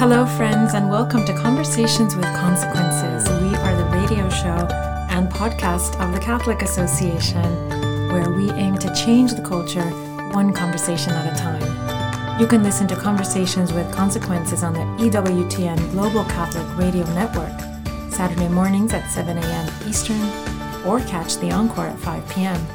Hello, friends, and welcome to Conversations with Consequences. We are the radio show and podcast of the Catholic Association, where we aim to change the culture one conversation at a time. You can listen to Conversations with Consequences on the EWTN Global Catholic Radio Network, Saturday mornings at 7 a.m. Eastern, or catch the encore at 5 p.m.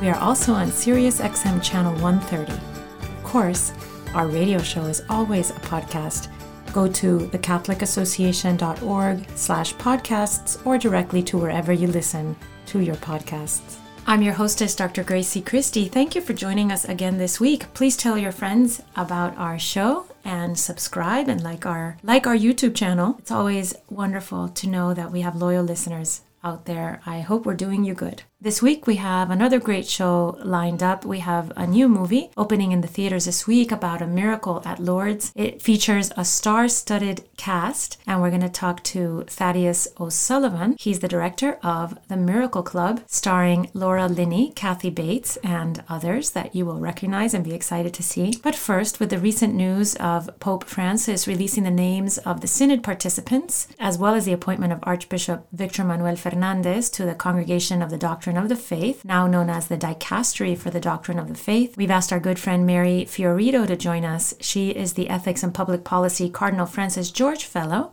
We are also on Sirius XM Channel 130. Of course, our radio show is always a podcast go to thecatholicassociation.org slash podcasts or directly to wherever you listen to your podcasts. I'm your hostess, Dr. Grazie Christie. Thank you for joining us again this week. Please tell your friends about our show and subscribe and like our like our YouTube channel. It's always wonderful to know that we have loyal listeners out there. I hope we're doing you good. This week we have another great show lined up. We have a new movie opening in the theaters this week about a miracle at Lourdes. It features a star studded cast, and we're going to talk to Thaddeus O'Sullivan. He's the director of The Miracle Club, starring Laura Linney, Kathy Bates, and others that you will recognize and be excited to see. But first, with the recent news of Pope Francis releasing the names of the Synod participants, as well as the appointment of Archbishop Victor Manuel Fernandez to the Congregation of the Doctrine Doctrine of the Faith, now known as the Dicastery for the Doctrine of the Faith. We've asked our good friend Mary Fiorito to join us. She is the Ethics and Public Policy Cardinal Francis George Fellow.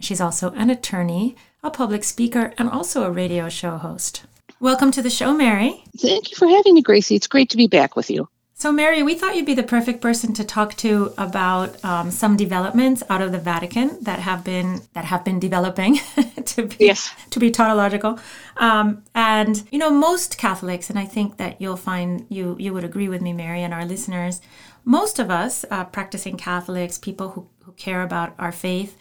She's also an attorney, a public speaker, and also a radio show host. Welcome to the show, Mary. Thank you for having me, Grazie. It's great to be back with you. So, Mary, we thought you'd be the perfect person to talk to about um, some developments out of the Vatican that have been that have been developing to be yes. to be tautological. Um, and you know, most Catholics, and I think that you'll find you you would agree with me, Mary, and our listeners. Most of us, uh, practicing Catholics, people who, who care about our faith,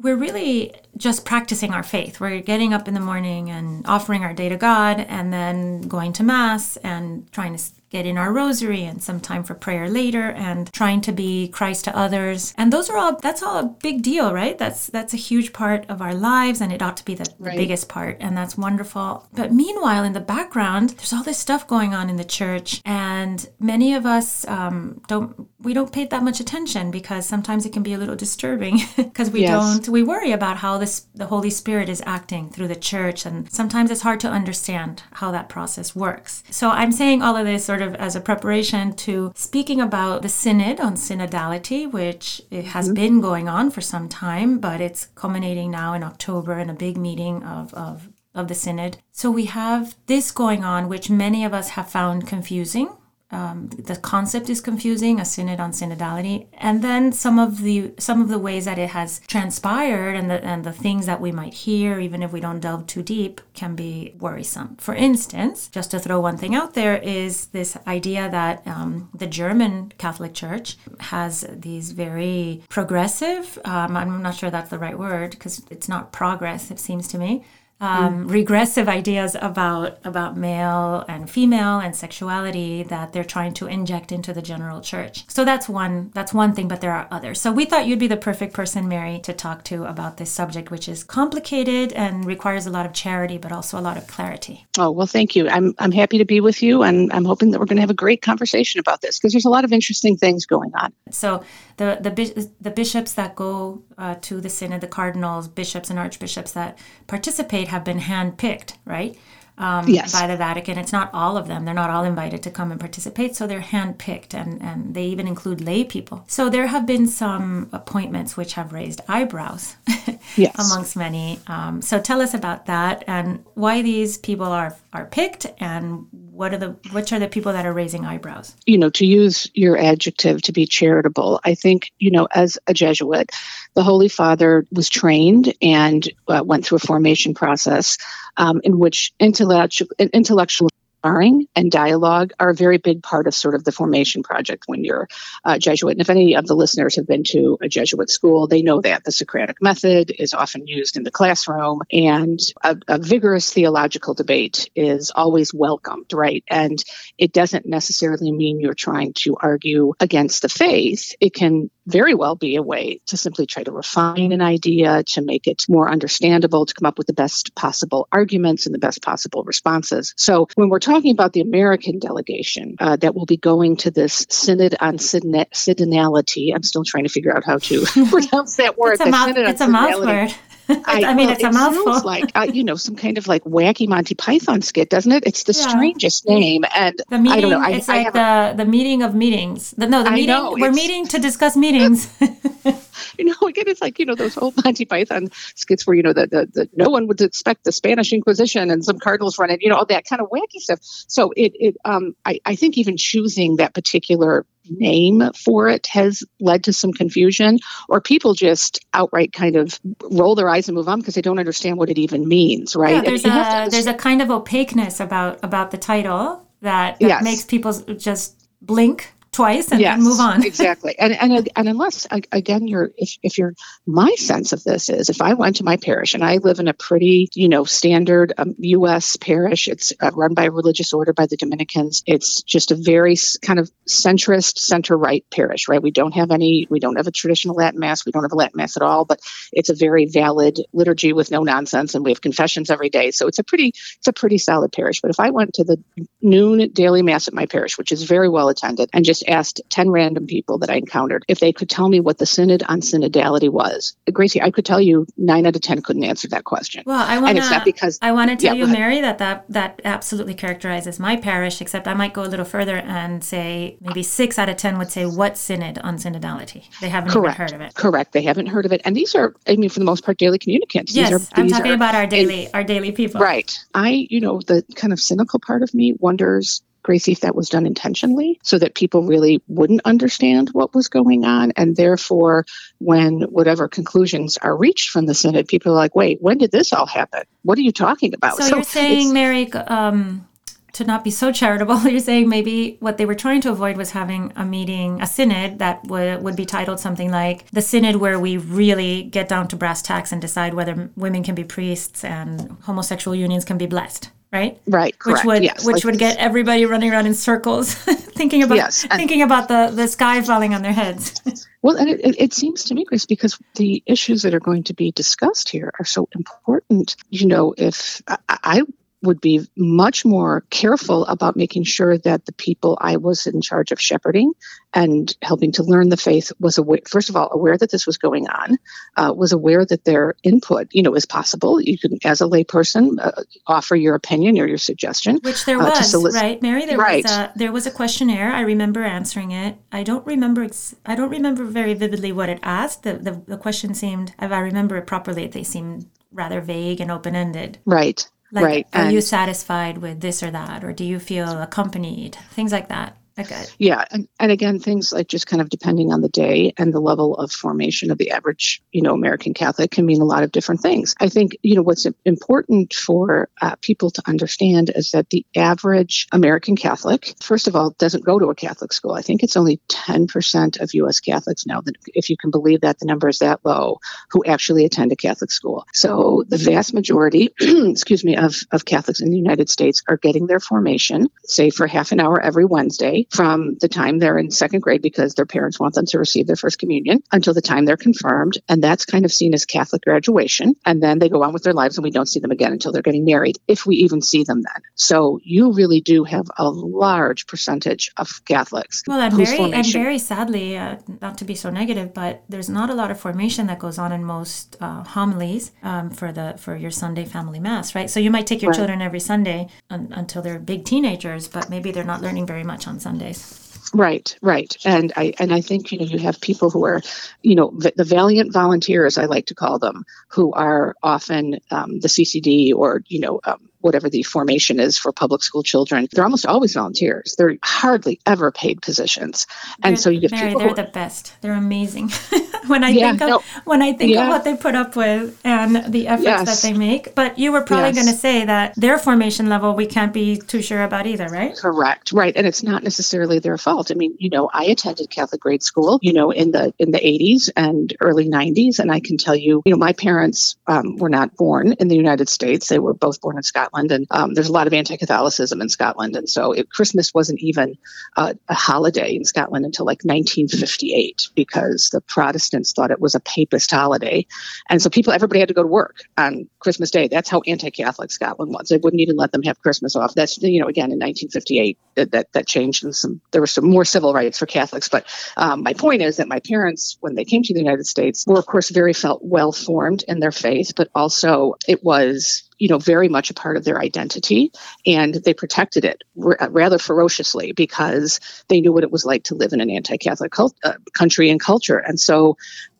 we're really just practicing our faith. We're getting up in the morning and offering our day to God, and then going to Mass and trying to get in our rosary and some time for prayer later and trying to be Christ to others. And those are all that's all a big deal, right? That's that's a huge part of our lives and it ought to be the, right. the biggest part and that's wonderful. But meanwhile in the background, there's all this stuff going on in the church and many of us um, don't we don't pay that much attention because sometimes it can be a little disturbing because we yes. don't we worry about how this the Holy Spirit is acting through the church and sometimes it's hard to understand how that process works. So I'm saying all of this sort of as a preparation to speaking about the synod on synodality, which it has mm-hmm. been going on for some time, but it's culminating now in October in a big meeting of, of of the synod. So we have this going on, which many of us have found confusing um, the concept is confusing a synod on synodality. And then some of the some of the ways that it has transpired and the and the things that we might hear even if we don't delve too deep can be worrisome. For instance just to throw one thing out there is this idea that um, the german catholic church has these very progressive um, i'm not sure that's the right word because it's not progress it seems to me um, mm. regressive ideas about about male and female and sexuality that they're trying to inject into the general church. So that's one that's one thing, but there are others. So we thought you'd be the perfect person, Mary, to talk to about this subject, which is complicated and requires a lot of charity, but also a lot of clarity. Oh well, thank you. I'm I'm happy to be with you, and I'm hoping that we're going to have a great conversation about this because there's a lot of interesting things going on. So the the the bishops that go uh, to the synod, the cardinals, bishops, and archbishops that participate have been handpicked, right? Um, yes. by the Vatican. It's not all of them. They're not all invited to come and participate, so they're handpicked, and, and they even include lay people. So there have been some appointments which have raised eyebrows yes. amongst many. Um, so tell us about that and why these people are are picked, and what are the which are the people that are raising eyebrows? You know, to use your adjective to be charitable, I think you know as a Jesuit, the Holy Father was trained and uh, went through a formation process um, in which intellectual intellectual sparring and dialogue are a very big part of sort of the formation project when you're a Jesuit. And if any of the listeners have been to a Jesuit school, they know that the Socratic method is often used in the classroom, and a, a vigorous theological debate is always welcomed, right? And it doesn't necessarily mean you're trying to argue against the faith. It can very well be a way to simply try to refine an idea, to make it more understandable, to come up with the best possible arguments and the best possible responses. So when we're talking about the American delegation uh, that will be going to this Synod on Synodality, I'm still trying to figure out how to pronounce that word. It's a, mouth, it's a mouth word. I, I, mean, well, it's a it mouthful. like uh, you know some kind of like wacky Monty Python skit, doesn't it? It's the yeah. strangest name, and the meeting, I don't know. I, it's like the the meeting of meetings. The, no, the meeting. Know, we're meeting to discuss meetings. you know, again, it's like you know those old Monty Python skits where you know the, the, the no one would expect the Spanish Inquisition and some cardinals running, you know, all that kind of wacky stuff. So it it um I I think even choosing that particular name for it has led to some confusion, or people just outright kind of roll their eyes and move on because they don't understand what it even means, right? Yeah, there's a there's a kind of opaqueness about about the title that, that yes. makes people just blink twice and, yes, move on. exactly. And, and and unless again, you're if, if you're my sense of this is if I went to my parish and I live in a pretty you know standard um, U.S. parish, it's uh, run by a religious order by the Dominicans. It's just a very kind of centrist, center right parish, right? We don't have any, we don't have a traditional Latin mass, we don't have a Latin mass at all, but it's a very valid liturgy with no nonsense, and we have confessions every day. So it's a pretty it's a pretty solid parish. But if I went to the noon daily mass at my parish, which is very well attended, and just asked 10 random people that I encountered if they could tell me what the synod on synodality was. Grazie, I could tell you nine out of 10 couldn't answer that question. Well, I want to, because I want to tell yeah, you, Mary, that, that that absolutely characterizes my parish, except I might go a little further and say maybe six out of 10 would say, what synod on synodality? They haven't Correct. heard of it. Correct. They haven't heard of it. And these are, I mean, for the most part, daily communicants. Yes, are, I'm talking are, about our daily, our daily people. Right. I, you know, the kind of cynical part of me wonders Grazie, if that was done intentionally so that people really wouldn't understand what was going on. And therefore, when whatever conclusions are reached from the Synod, people are like, wait, when did this all happen? What are you talking about? So, so you're saying, Mary, um, to not be so charitable, you're saying maybe what they were trying to avoid was having a meeting, a synod that w- would be titled something like the synod where we really get down to brass tacks and decide whether women can be priests and homosexual unions can be blessed right? Right. Correct. Which would yes, which like would get everybody running around in circles, thinking about yes, thinking about the the sky falling on their heads. well, and it, it seems to me, Grace, because the issues that are going to be discussed here are so important. You know, if I, I would be much more careful about making sure that the people I was in charge of shepherding and helping to learn the faith was aware, first of all, aware that this was going on, uh, was aware that their input, you know, is possible. You can, as a layperson, uh, offer your opinion or your suggestion. Which there uh, was, right, Mary? There right. was a, there was a questionnaire. I remember answering it. I don't remember. Ex- I don't remember very vividly what it asked. The, the the question seemed, if I remember it properly, they seemed rather vague and open ended. Right. Like, right. Are and you satisfied with this or that? Or do you feel accompanied? Things like that. Okay. Yeah, and, and again, things like just kind of depending on the day and the level of formation of the average, you know, American Catholic can mean a lot of different things. I think, you know, what's important for uh, people to understand is that the average American Catholic, first of all, doesn't go to a Catholic school. I think it's only 10% of U.S. Catholics now, that if you can believe that the number is that low, who actually attend a Catholic school. So the vast majority, excuse me, of, of Catholics in the United States are getting their formation, say, for half an hour every Wednesday from the time they're in second grade because their parents want them to receive their first communion until the time they're confirmed. And that's kind of seen as Catholic graduation. And then they go on with their lives and we don't see them again until they're getting married, if we even see them then. So you really do have a large percentage of Catholics. Well, and very, formation- and very sadly, uh, not to be so negative, but there's not a lot of formation that goes on in most uh, homilies um, for the for your Sunday family mass, right? So you might take your right. children every Sunday un- until they're big teenagers, but maybe they're not learning very much on Sunday. Sundays. Right, right, and I and I think you know you have people who are, you know, the, the valiant volunteers I like to call them, who are often um, the CCD or you know um, whatever the formation is for public school children, they're almost always volunteers. They're hardly ever paid positions, and they're, so you get Mary, people. They're the best. They're amazing. when I yeah, think of no, when I think yeah. of what they put up with and the efforts yes. that they make. But you were probably yes. going to say that their formation level we can't be too sure about either, right? Correct. Right, and it's not necessarily their fault. I mean, you know, I attended Catholic grade school, you know, in the in the 80s and early 90s, and I can tell you, you know, my parents um, were not born in the United States; they were both born in Scotland Scotland, and um, there's a lot of anti-Catholicism in Scotland, and so it, Christmas wasn't even a holiday in Scotland until like 1958 because the Protestants thought it was a papist holiday, and so people, everybody had to go to work on Christmas Day. That's how anti-Catholic Scotland was. They wouldn't even let them have Christmas off. That's you know again in 1958 that that, that changed, and some there were some more civil rights for Catholics. But um, my point is that my parents, when they came to the United States, were of course very felt well formed in their faith, but also it was you know very much a part of their identity and they protected it r- rather ferociously because they knew what it was like to live in an anti-catholic cult- uh, country and culture. And so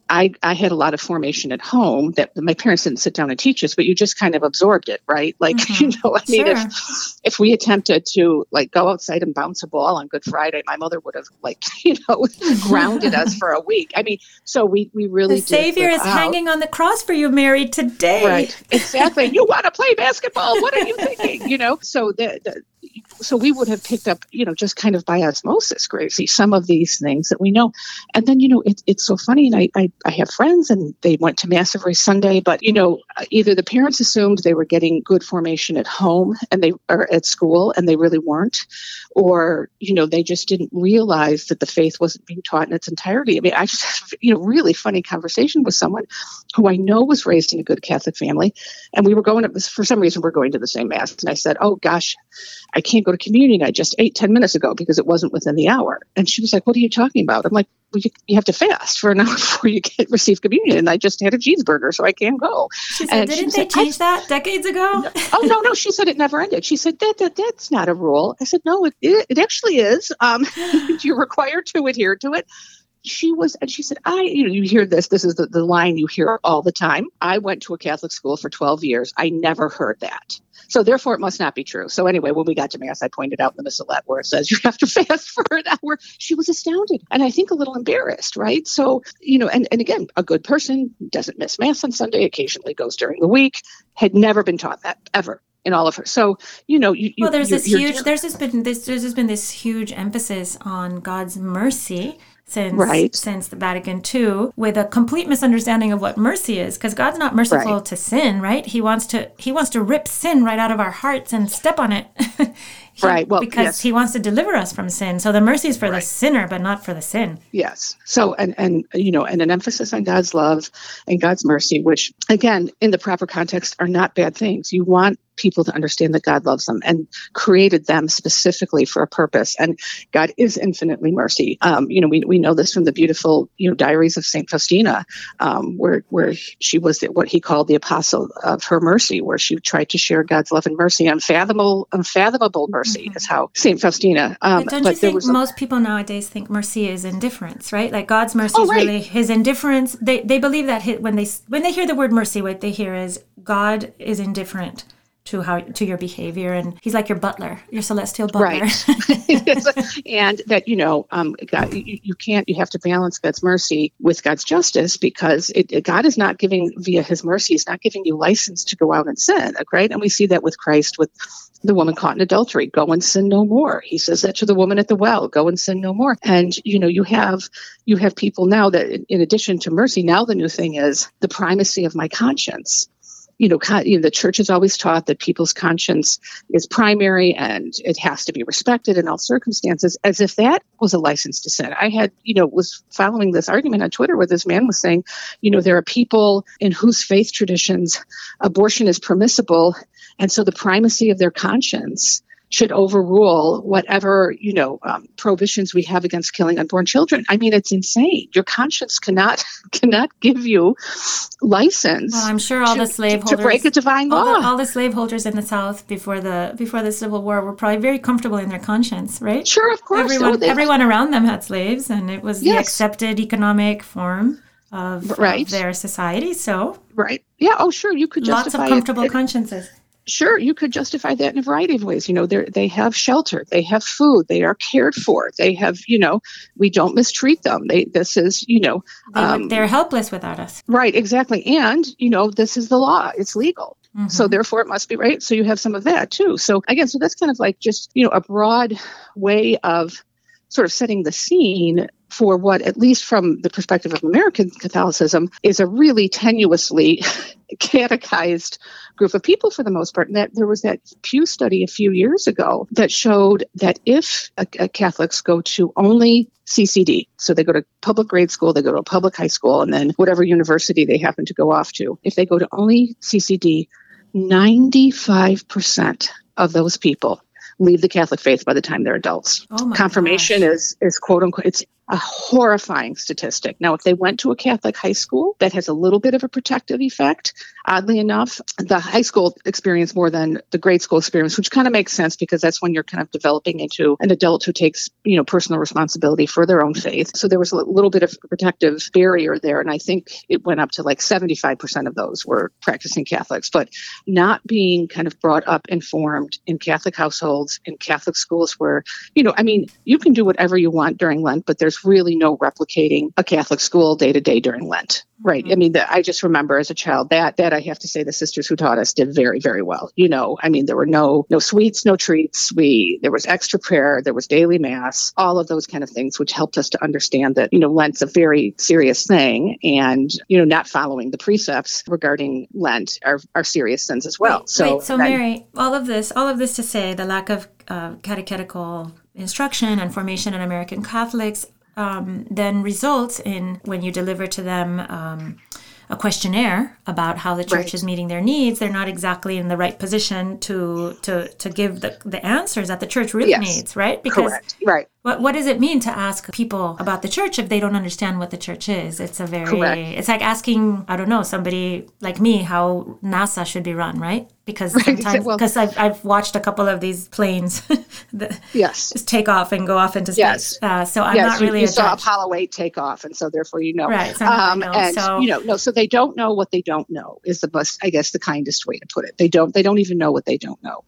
I, I had a lot of formation at home that my parents didn't sit down and teach us, but you just kind of absorbed it, right? Like, mm-hmm. you know, I mean, sure. if if we attempted to like go outside and bounce a ball on Good Friday, my mother would have like, you know, grounded us for a week. I mean, so we we really the Savior is hanging on the cross for you, Mary, today. Right, exactly. you want to play basketball? What are you thinking? You know, so the, the so we would have picked up, you know, just kind of by osmosis, Grazie, some of these things that we know. And then, you know, it, it's so funny. And I, I, I have friends and they went to Mass every Sunday, but, you know, either the parents assumed they were getting good formation at home and they are at school and they really weren't, or, you know, they just didn't realize that the faith wasn't being taught in its entirety. I mean, I just, had, you know, really funny conversation with someone who I know was raised in a good Catholic family. And we were going to, for some reason, we're going to the same Mass. And I said, oh gosh, I can't go to communion. I just ate 10 minutes ago because it wasn't within the hour. And she was like, What are you talking about? I'm like, well, you, you have to fast for an hour before you get receive communion. And I just had a cheeseburger, so I can't go. She said, and Didn't she they said, change that decades ago? oh, no, no. She said it never ended. She said, that, that That's not a rule. I said, No, it, it, it actually is. Um, you're required to adhere to it she was and she said i you know you hear this this is the, the line you hear all the time i went to a catholic school for 12 years i never heard that so therefore, it must not be true. So anyway, when we got to mass, I pointed out in the missalette where it says you have to fast for an hour. She was astounded and I think a little embarrassed, right? So you know, and and again, a good person doesn't miss mass on Sunday. Occasionally goes during the week. Had never been taught that ever in all of her. So you know, you, well, there's this huge. There's just been this. There's just been this huge emphasis on God's mercy since right. since the Vatican II with a complete misunderstanding of what mercy is because God's not merciful right. to sin, right? He wants to he wants to rip sin right out of our hearts and step on it. he, right. Well, because yes. he wants to deliver us from sin. So the mercy is for right. the sinner but not for the sin. Yes. So and and you know, and an emphasis on God's love and God's mercy which again in the proper context are not bad things. You want people to understand that God loves them and created them specifically for a purpose. And God is infinitely mercy. Um, you know, we, we know this from the beautiful, you know, diaries of Saint Faustina, um, where where she was the, what he called the apostle of her mercy, where she tried to share God's love and mercy. Unfathomable, unfathomable mercy mm-hmm. is how Saint Faustina. Um, but don't you think most people nowadays think mercy is indifference, right? Like God's mercy oh, is right. really His indifference. They they believe that when they when they hear the word mercy, what they hear is God is indifferent to how to your behavior. And he's like your butler your celestial butler. Right. And that you know um, god you, you, can't you have to balance god's mercy with god's justice because it, god is not giving via his mercy he's not giving you license to go out and sin right? And we see that with christ with the woman caught in adultery. Go and sin no more. He says that to the woman at the well. Go and sin no more. And you know you have you have people now that in addition to mercy now the new thing is the primacy of my conscience you know, you know, the church has always taught that people's conscience is primary and it has to be respected in all circumstances, as if that was a license to sin. I had, you know, was following this argument on Twitter where this man was saying, you know, there are people in whose faith traditions abortion is permissible, and so the primacy of their conscience should overrule whatever you know um, prohibitions we have against killing unborn children. I mean, it's insane. Your conscience cannot cannot give you license. Well, I'm sure all to, the slaveholders to break a divine all law. The, all the slaveholders in the South before the before the Civil War were probably very comfortable in their conscience, right? Sure, of course. Everyone, everyone around them had slaves, and it was yes. the accepted economic form. Of, right. of their society, so right, yeah. Oh, sure, you could lots of comfortable it. consciences sure you could justify that in a variety of ways. You know they they have shelter they have food they are cared for they have you know we don't mistreat them. They this is you know um, they, are helpless without us. Right exactly. And you know this is the law it's legal. Mm-hmm. so therefore it must be right. So you have some of that too. So again so that's kind of like just you know a broad way of sort of setting the scene for what, at least from the perspective of American Catholicism, is a really tenuously catechized group of people for the most part. And that there was that Pew study a few years ago that showed that if a, a Catholics go to only CCD, so they go to public grade school, they go to a public high school, and then whatever university they happen to go off to, if they go to only CCD, 95% of those people leave the Catholic faith by the time they're adults. Oh Confirmation gosh. is is quote unquote it's a horrifying statistic. Now, if they went to a Catholic high school, that has a little bit of a protective effect. Oddly enough, the high school experience more than the grade school experience, which kind of makes sense because that's when you're kind of developing into an adult who takes, you know, personal responsibility for their own faith. So there was a little bit of protective barrier there. And I think it went up to like 75% of those were practicing Catholics, but not being kind of brought up informed in Catholic households, in Catholic schools where, you know, I mean, you can do whatever you want during Lent, but there's there's really no replicating a Catholic school day to day during Lent. Right. Mm-hmm. I mean, the, I just remember as a child that that I have to say the sisters who taught us did very very well. You know, I mean, there were no no sweets, no treats. We there was extra prayer, there was daily mass, all of those kind of things, which helped us to understand that you know Lent's a very serious thing, and you know not following the precepts regarding Lent are are serious sins as well. Wait, so wait, so Mary, all of this, all of this to say, the lack of uh, catechetical instruction and formation in American Catholics um, then results in when you deliver to them um, a questionnaire about how the church right. is meeting their needs, they're not exactly in the right position to to to give the, the answers that the church really yes. needs, right? Because Correct. right. What what does it mean to ask people about the church if they don't understand what the church is? It's a very Correct. it's like asking I don't know somebody like me how NASA should be run, right? Because right. sometimes because well, I've, I've watched a couple of these planes yes take off and go off into space. Yes. Uh, so I'm yes, not really you, you saw Apollo 8 take off and so therefore you know. Right. So um, know, and so. you know no so they don't know what they don't know is the best I guess the kindest way to put it. They don't they don't even know what they don't know.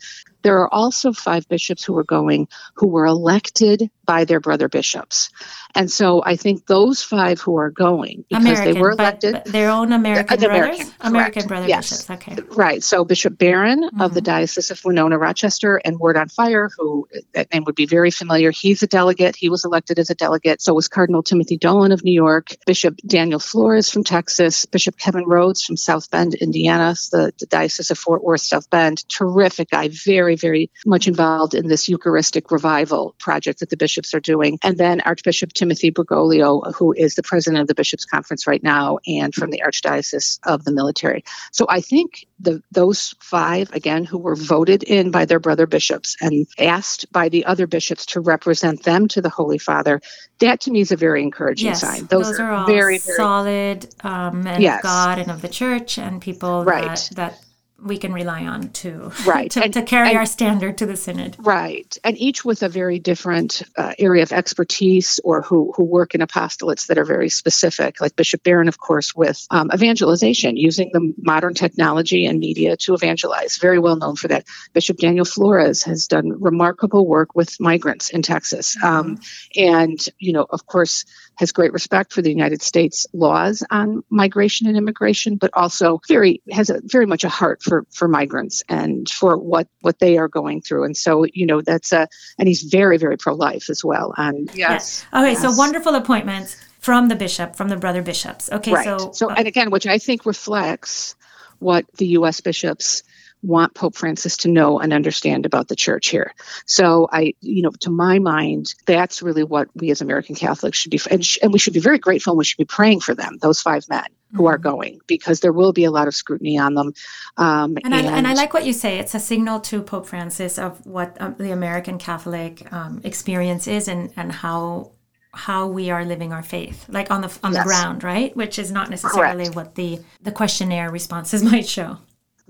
There are also five bishops who were going who were elected by their brother bishops. And so I think those five who are going because American, they were elected their own American uh, brothers, American, American brother yes. bishops. Okay, right. So Bishop Barron mm-hmm. of the mm-hmm. Diocese of Winona Rochester and Word on Fire, who that name would be very familiar. He's a delegate. He was elected as a delegate. So was Cardinal Timothy Dolan of New York, Bishop Daniel Flores from Texas, Bishop Kevin Rhoades from South Bend, Indiana, the, the Diocese of Fort Worth, South Bend. Terrific guy, very very much involved in this Eucharistic revival project that the bishops are doing. And then Archbishop Timothy Broglio, who is the president of the Bishops' Conference right now and from the Archdiocese of the Military. So I think the, those five, again, who were voted in by their brother bishops and asked by the other bishops to represent them to the Holy Father, that to me is a very encouraging yes, sign. Those, those are, are, all very, very solid um, men yes. of God and of the church and people right. that, that we can rely on to right. to, and, to carry and, our standard to the synod. Right. And each with a very different uh, area of expertise or who who work in apostolates that are very specific like bishop barron of course with um, evangelization using the modern technology and media to evangelize. Very well known for that. Bishop daniel flores has done remarkable work with migrants in texas. Mm-hmm. um, and you know of course has great respect for the united states laws on migration and immigration but also very has a very much a heart for for migrants and for what what they are going through and so you know that's a and he's very very pro-life as well and yes, yes. okay yes. so wonderful appointments from the bishop from the brother bishops okay right. so so uh, and again which i think reflects what the us bishops want Pope Francis to know and understand about the church here. So I, you know, to my mind, that's really what we as American Catholics should be, and, sh- and we should be very grateful and we should be praying for them, those five men who are mm-hmm. going, because there will be a lot of scrutiny on them. Um, and, and, I, and, I, like what you say. It's a signal to Pope Francis of what um, the American Catholic um, experience is and, and how how we are living our faith like on the on yes. the ground right which is not necessarily Correct. what the the questionnaire responses might show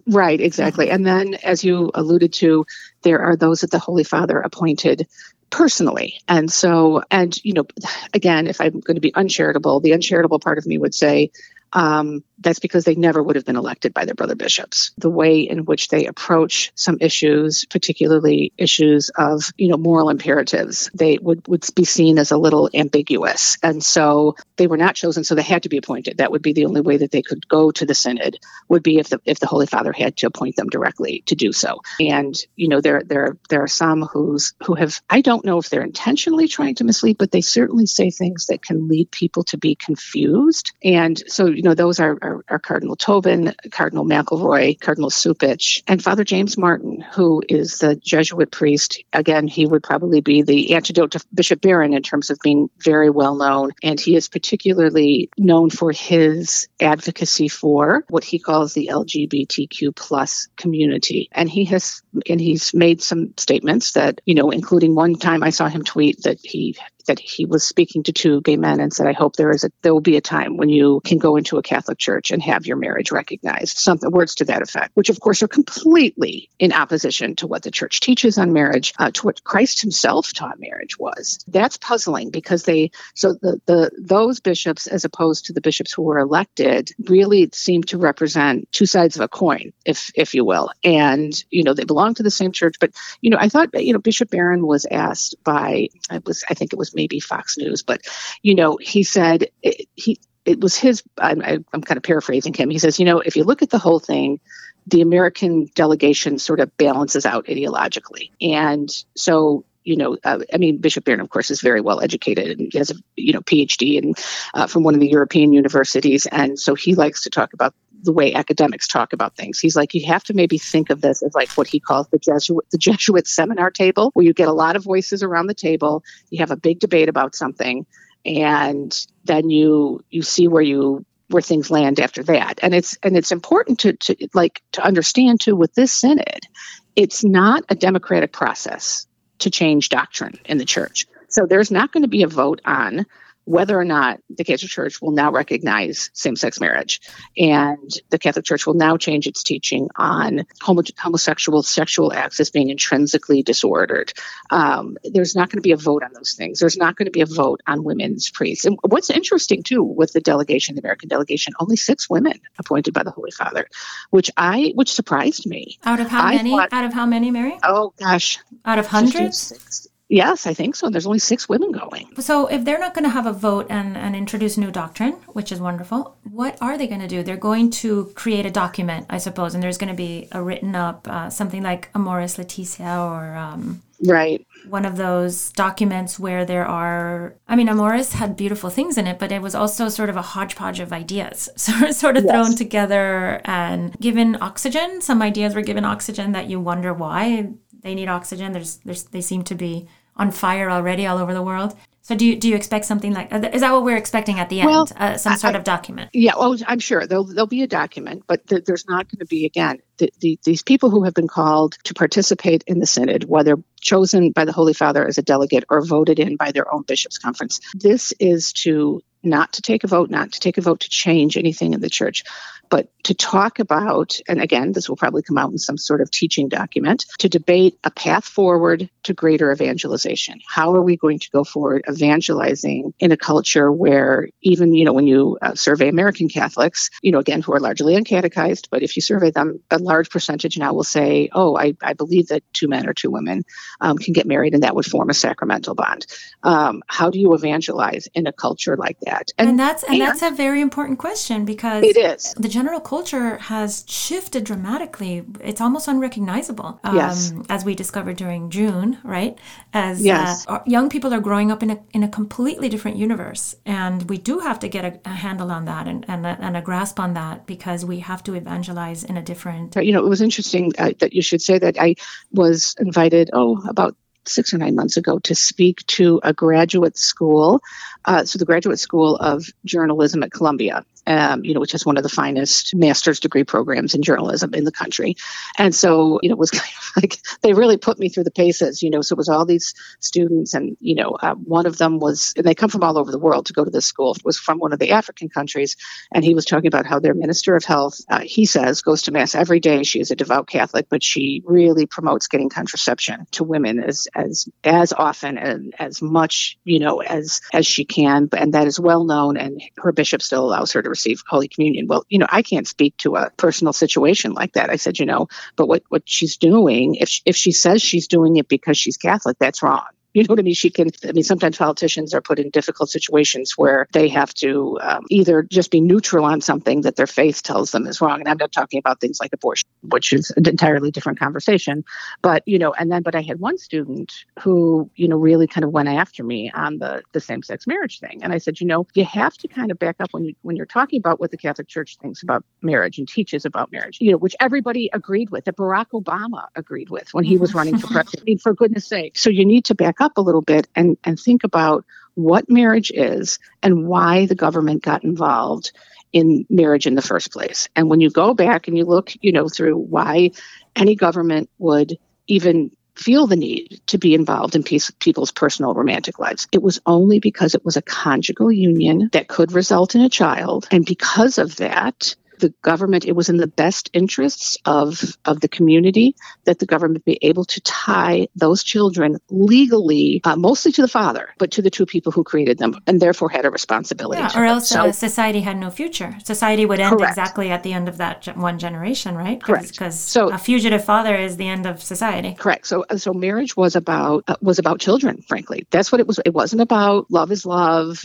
Right, exactly. Mm-hmm. And then, as you alluded to, there are those that the Holy Father appointed personally. And so, and, you know, again, if I'm going to be uncharitable, the uncharitable part of me would say, um, that's because they never would have been elected by their brother bishops. The way in which they approach some issues, particularly issues of you know moral imperatives, they would would be seen as a little ambiguous, and so they were not chosen. So they had to be appointed. That would be the only way that they could go to the synod. Would be if the if the Holy Father had to appoint them directly to do so. And you know there there there are some who's who have I don't know if they're intentionally trying to mislead, but they certainly say things that can lead people to be confused. And so you know those are are, are Cardinal Tobin, Cardinal McElroy, Cardinal Cupich, and Father James Martin, who is the Jesuit priest. Again, he would probably be the antidote to Bishop Barron in terms of being very well known. And he is particularly known for his advocacy for what he calls the LGBTQ plus community. And he has and he's made some statements that, you know, including one time I saw him tweet that he that he was speaking to two gay men and said, I hope there is a there will be a time when you can go into a Catholic church and have your marriage recognized. Something words to that effect, which of course are completely in opposition to what the church teaches on marriage, uh, to what Christ himself taught marriage was. That's puzzling because they so the the those bishops, as opposed to the bishops who were elected, really seem to represent two sides of a coin, if if you will. And you know, they belong to the same church, but you know, I thought you know Bishop Barron was asked by I was I think it was maybe Fox News, but you know, he said it, he it was his. I'm, I'm kind of paraphrasing him. He says, you know, if you look at the whole thing, the American delegation sort of balances out ideologically, and so you know, uh, I mean, Bishop Barron, of course, is very well educated and he has a you know PhD and uh, from one of the European universities, and so he likes to talk about the way academics talk about things. He's like, you have to maybe think of this as like what he calls the Jesuit the Jesuit seminar table, where you get a lot of voices around the table, you have a big debate about something, and then you you see where you where things land after that. And it's and it's important to to like to understand too with this synod, it's not a democratic process to change doctrine in the church. So there's not going to be a vote on whether or not the Catholic Church will now recognize same sex marriage. And the Catholic Church will now change its teaching on homo- homosexual sexual acts as being intrinsically disordered. Um, there's not going to be a vote on those things. There's not going to be a vote on women's priests. And what's interesting, too, with the delegation, the American delegation, only six women appointed by the Holy Father, which I, which surprised me. Out of how I many? Thought, out of how many, Mary? Oh, gosh. Out of hundreds? Yes, I think so. There's only six women going. So, if they're not going to have a vote and, and introduce new doctrine, which is wonderful, what are they going to do? They're going to create a document, I suppose, and there's going to be a written up uh, something like Amoris Laetitia or um, right one of those documents where there are i mean amoris had beautiful things in it but it was also sort of a hodgepodge of ideas so sort of yes. thrown together and given oxygen some ideas were given oxygen that you wonder why they need oxygen. There's, there's, they seem to be on fire already all over the world. So do you do you expect something like is that what we're expecting at the end? Well, uh, some sort I, of document? Yeah, well, I'm sure there'll there'll be a document, but th- there's not going to be again the, the, these people who have been called to participate in the synod, whether chosen by the Holy Father as a delegate or voted in by their own bishops' conference. This is to not to take a vote, not to take a vote to change anything in the church, but to talk about, and again, this will probably come out in some sort of teaching document, to debate a path forward to greater evangelization. How are we going to go forward evangelizing in a culture where even, you know, when you uh, survey American Catholics, you know, again, who are largely uncatechized, but if you survey them, a large percentage now will say, oh, I, I believe that two men or two women um, can get married and that would form a sacramental bond. Um, how do you evangelize in a culture like that? And, and that's and, and that's a very important question because it is. The general culture has shifted dramatically. It's almost unrecognizable. Um, yes. As we discovered during June, right? As yes. uh, young people are growing up in a, in a completely different universe. And we do have to get a, a handle on that and, and, a, and a grasp on that because we have to evangelize in a different. You know, it was interesting uh, that you should say that I was invited, oh, about six or nine months ago to speak to a graduate school, uh, so the Graduate School of Journalism at Columbia um, you know, which is one of the finest master's degree programs in journalism in the country. And so, you know, it was kind of like they really put me through the paces, you know. So it was all these students, and you know, uh, one of them was, and they come from all over the world to go to this school. It was from one of the African countries, and he was talking about how their minister of health, uh, he says, goes to mass every day. She is a devout Catholic, but she really promotes getting contraception to women as as as often and as much, you know, as as she can, and that is well known. And her bishop still allows her to receive Holy Communion. Well, you know, I can't speak to a personal situation like that. I said, you know, but what, what she's doing, if, she, if she says she's doing it because she's Catholic, that's wrong. You know what I mean? She can, I mean, sometimes politicians are put in difficult situations where they have to um, either just be neutral on something that their faith tells them is wrong. And I'm not talking about things like abortion, which is an entirely different conversation. But, you know, and then, but I had one student who, you know, really kind of went after me on the, the same sex marriage thing. And I said, you know, you have to kind of back up when you, when you're talking about what the Catholic Church thinks about marriage and teaches about marriage, you know, which everybody agreed with, that Barack Obama agreed with when he was running for president. I mean, for goodness sake. So you need to back up up a little bit and, and think about what marriage is and why the government got involved in marriage in the first place. And when you go back and you look, you know, through why any government would even feel the need to be involved in piece, people's personal romantic lives. It was only because it was a conjugal union that could result in a child. And because of that, the government, it was in the best interests of, of the community that the government be able to tie those children legally, uh, mostly to the father, but to the two people who created them, and therefore had a responsibility. Yeah, or else so, uh, society had no future. Society would end correct. exactly at the end of that one generation, right? Cause, correct. Because so, a fugitive father is the end of society. Correct. So, uh, so marriage was about uh, was about children. Frankly, that's what it was. It wasn't about love is love.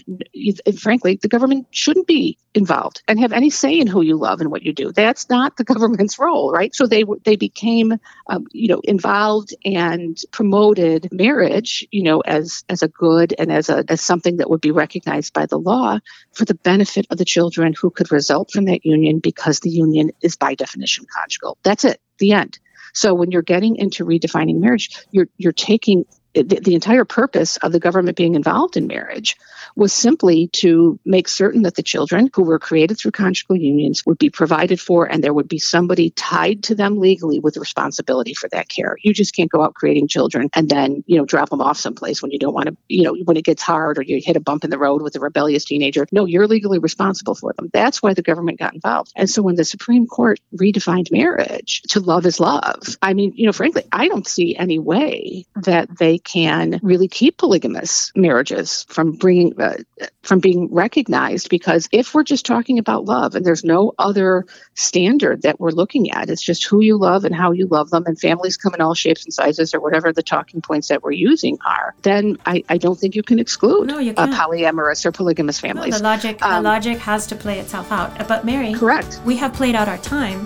Frankly, the government shouldn't be involved and have any say in who you love and what you do. That's not the government's role, right? So they they became, um, you know, involved and promoted marriage, you know, as as a good and as a as something that would be recognized by the law for the benefit of the children who could result from that union because the union is by definition conjugal. That's it. The end. So when you're getting into redefining marriage, you're you're taking the, the, entire purpose of the government being involved in marriage was simply to make certain that the children who were created through conjugal unions would be provided for and there would be somebody tied to them legally with responsibility for that care. You just can't go out creating children and then, you know, drop them off someplace when you don't want to, you know, when it gets hard or you hit a bump in the road with a rebellious teenager. No, you're legally responsible for them. That's why the government got involved. And so when the Supreme Court redefined marriage to love is love, I mean, you know, frankly, I don't see any way that they can really keep polygamous marriages from bringing uh, from being recognized because if we're just talking about love and there's no other standard that we're looking at it's just who you love and how you love them and families come in all shapes and sizes or whatever the talking points that we're using are then i, I don't think you can exclude no, you polyamorous or polygamous families. no, the logic um, the logic has to play itself out. But mary correct. we have played out our time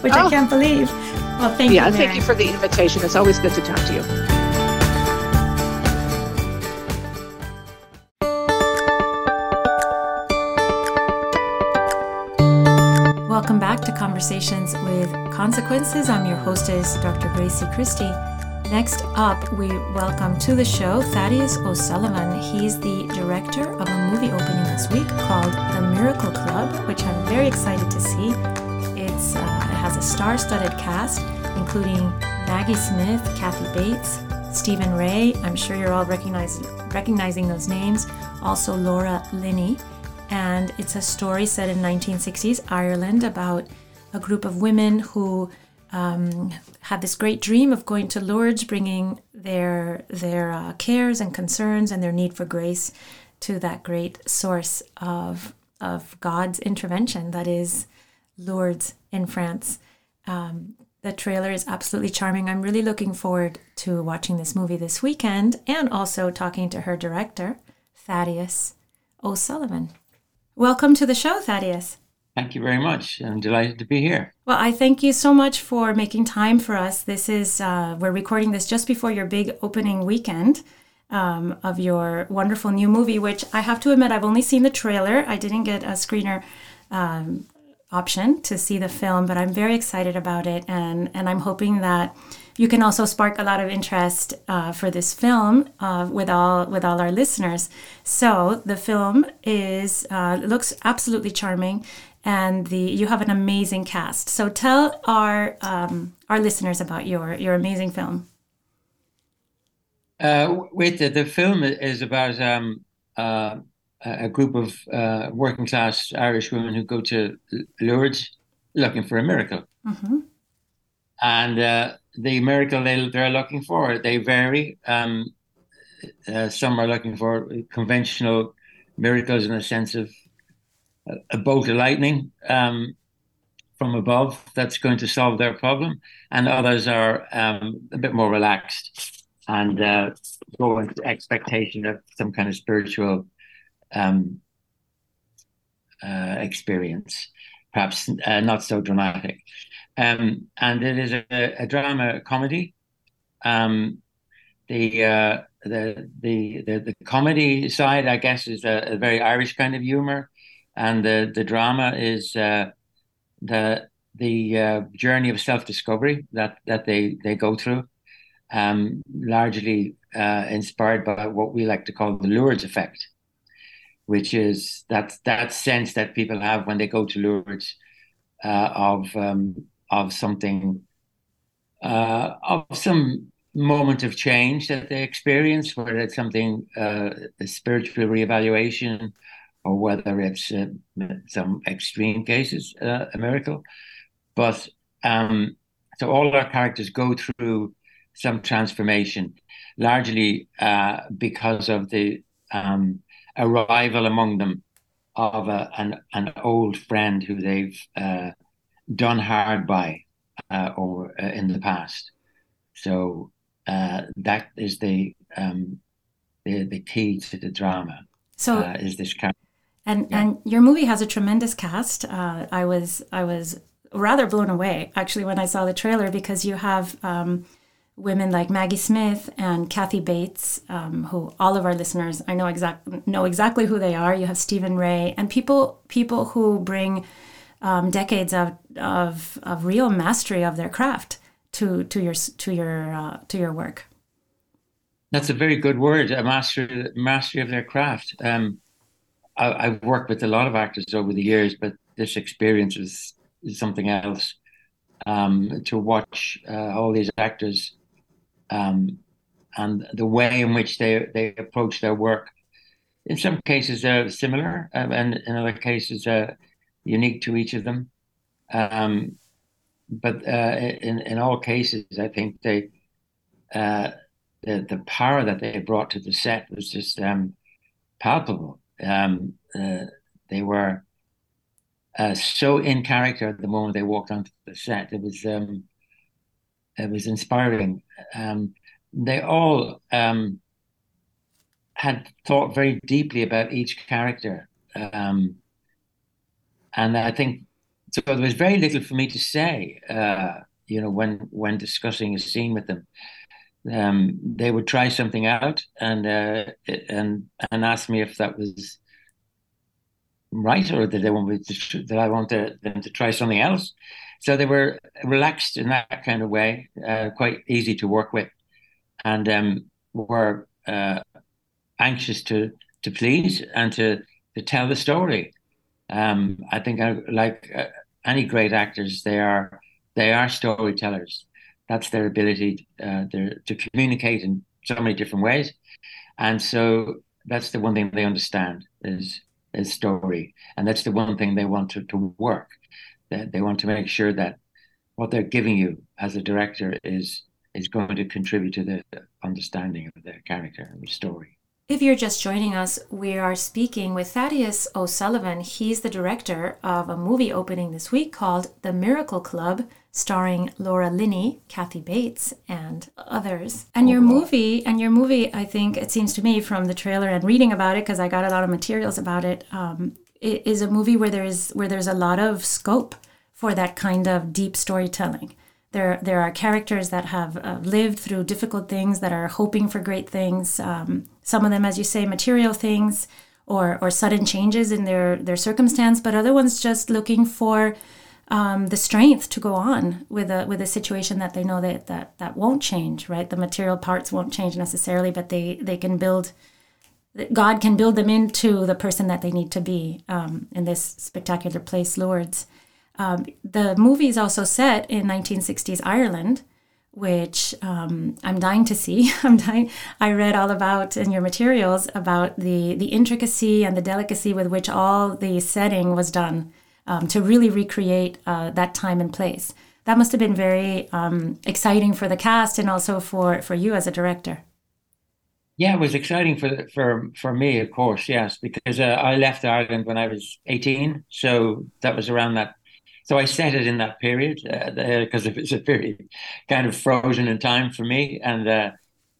which oh. i can't believe. Well thank yeah, you yeah thank you for the invitation. It's always good to talk to you Welcome back to Conversations with Consequences. I'm your hostess, Dr. Grazie Christie. Next up, we welcome to the show Thaddeus O'Sullivan. He's the director of a movie opening this week called The Miracle Club, which I'm very excited to see. It's, uh, it has a star studded cast, including Maggie Smith, Kathy Bates, Stephen Rea. I'm sure you're all recognizing those names. Also, Laura Linney and it's a story set in 1960s Ireland about a group of women who um, had this great dream of going to Lourdes, bringing their their uh, cares and concerns and their need for grace to that great source of of God's intervention that is Lourdes in France. Um, the trailer is absolutely charming. I'm really looking forward to watching this movie this weekend and also talking to her director, Thaddeus O'Sullivan. Welcome to the show, Thaddeus. Thank you very much. I'm delighted to be here. Well, I thank you so much for making time for us. This is, uh, we're recording this just before your big opening weekend um, of your wonderful new movie, which I have to admit, I've only seen the trailer. I didn't get a screener um, option to see the film, but I'm very excited about it. And, and I'm hoping that you can also spark a lot of interest uh, for this film uh, with all with all our listeners. So the film is uh, looks absolutely charming, and the you have an amazing cast. So tell our um, our listeners about your your amazing film. Uh, wait, the, the film is about um, uh, a group of uh, working class Irish women who go to Lourdes looking for a miracle. Mm-hmm. And uh, the miracle they, they're looking for. They vary. Um, uh, some are looking for conventional miracles in a sense of a bolt of lightning um, from above that's going to solve their problem, and others are um, a bit more relaxed and uh, go into expectation of some kind of spiritual um, uh, experience, perhaps uh, not so dramatic. Um, and it is a, a drama comedy. Um, the, uh, the, the the the comedy side, I guess, is a, a, very Irish kind of humor, and the the drama is uh, the the uh, journey of self discovery that that they they go through, um, largely uh, inspired by what we like to call the Lourdes effect, which is that that sense that people have when they go to Lourdes uh, of um, of something uh, of some moment of change that they experience, whether it's something uh, a spiritual reevaluation or whether it's uh, some extreme cases uh, a miracle. But um, so all our characters go through some transformation, largely uh, because of the um, arrival among them of a, an an old friend who they've uh, done hard by uh, or uh, in the past. So uh, that is the, um, the the key to the drama. So uh, is this character. And yeah. and your movie has a tremendous cast. Uh, I was I was rather blown away actually when I saw the trailer because you have um, women like Maggie Smith and Kathy Bates, um, who all of our listeners I know exact know exactly who they are. You have Stephen Rea and people people who bring um, decades of, of of real mastery of their craft to to your to your uh, to your work. That's a very good word, a mastery mastery of their craft. Um, I, have worked with a lot of actors over the years, but this experience is, is something else. Um, to watch uh, all these actors um, and the way in which they they approach their work. In some cases, they're similar, um, and in other cases, uh, unique to each of them. Um, but uh, in in all cases, I think they uh, the the power that they brought to the set was just um, palpable. Um, uh, they were uh, so in character at the moment they walked onto the set. It was um, it was inspiring. Um, they all um, had thought very deeply about each character. Um, and I think so. There was very little for me to say, uh, you know, when when discussing a scene with them. Um, they would try something out and uh, and and ask me if that was right or did they want to, that I wanted them to try something else. So they were relaxed in that kind of way, uh, quite easy to work with, and um, were uh, anxious to to please and to to tell the story. Um, I think, I, like uh, any great actors, they are they are storytellers. That's their ability uh, to communicate in so many different ways, and so that's the one thing they understand is is story, and that's the one thing they want to, to work. That they want to make sure that what they're giving you as a director is is going to contribute to the understanding of the character and the story. If you're just joining us, we are speaking with Thaddeus O'Sullivan. He's the director of a movie opening this week called The Miracle Club, starring Laura Linney, Kathy Bates, and others. And your movie, and your movie, I think it seems to me from the trailer and reading about it, because I got a lot of materials about it, um, it is a movie where there is where there's a lot of scope for that kind of deep storytelling. There, there are characters that have uh, lived through difficult things that are hoping for great things. Um, some of them, as you say, material things or, or sudden changes in their, their circumstance, but other ones just looking for um, the strength to go on with a with a situation that they know that, that that won't change. Right, the material parts won't change necessarily, but they they can build. God can build them into the person that they need to be um, in this spectacular place, Lourdes. Um, the movie is also set in 1960s Ireland, which um, I'm dying to see. I'm dying. I read all about in your materials about the the intricacy and the delicacy with which all the setting was done um, to really recreate uh, that time and place. That must have been very um, exciting for the cast and also for for you as a director. Yeah, it was exciting for for for me, of course. Yes, because uh, I left Ireland when I was eighteen, so that was around that. So I set it in that period because uh, it was a period kind of frozen in time for me, and uh,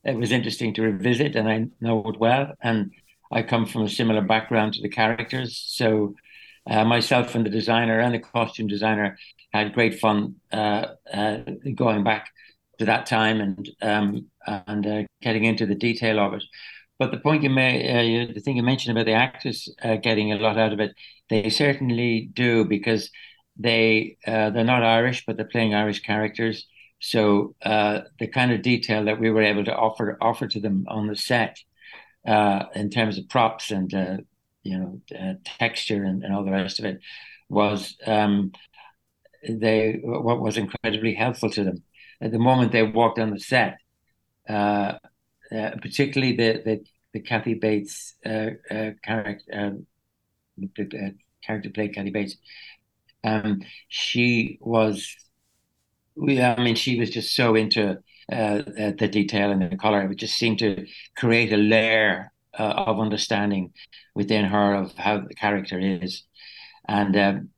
it was interesting to revisit, and I know it well. And I come from a similar background to the characters, so uh, myself and the designer and the costume designer had great fun uh, uh, going back to that time and um, and uh, getting into the detail of it. But the point you made, uh, the thing you mentioned about the actors uh, getting a lot out of it, they certainly do because they they're not Irish, but they're playing Irish characters. So the kind of detail that we were able to offer offer to them on the set in terms of props and you know uh, texture and, and all the rest of it was um, they what was incredibly helpful to them at the moment they walked on the set uh, uh, particularly the, the the Kathy Bates uh, uh, character the uh, character played Kathy Bates um, she was I mean she was just so into the detail and the color it just seemed to create a layer of understanding within her of how the character is, and um,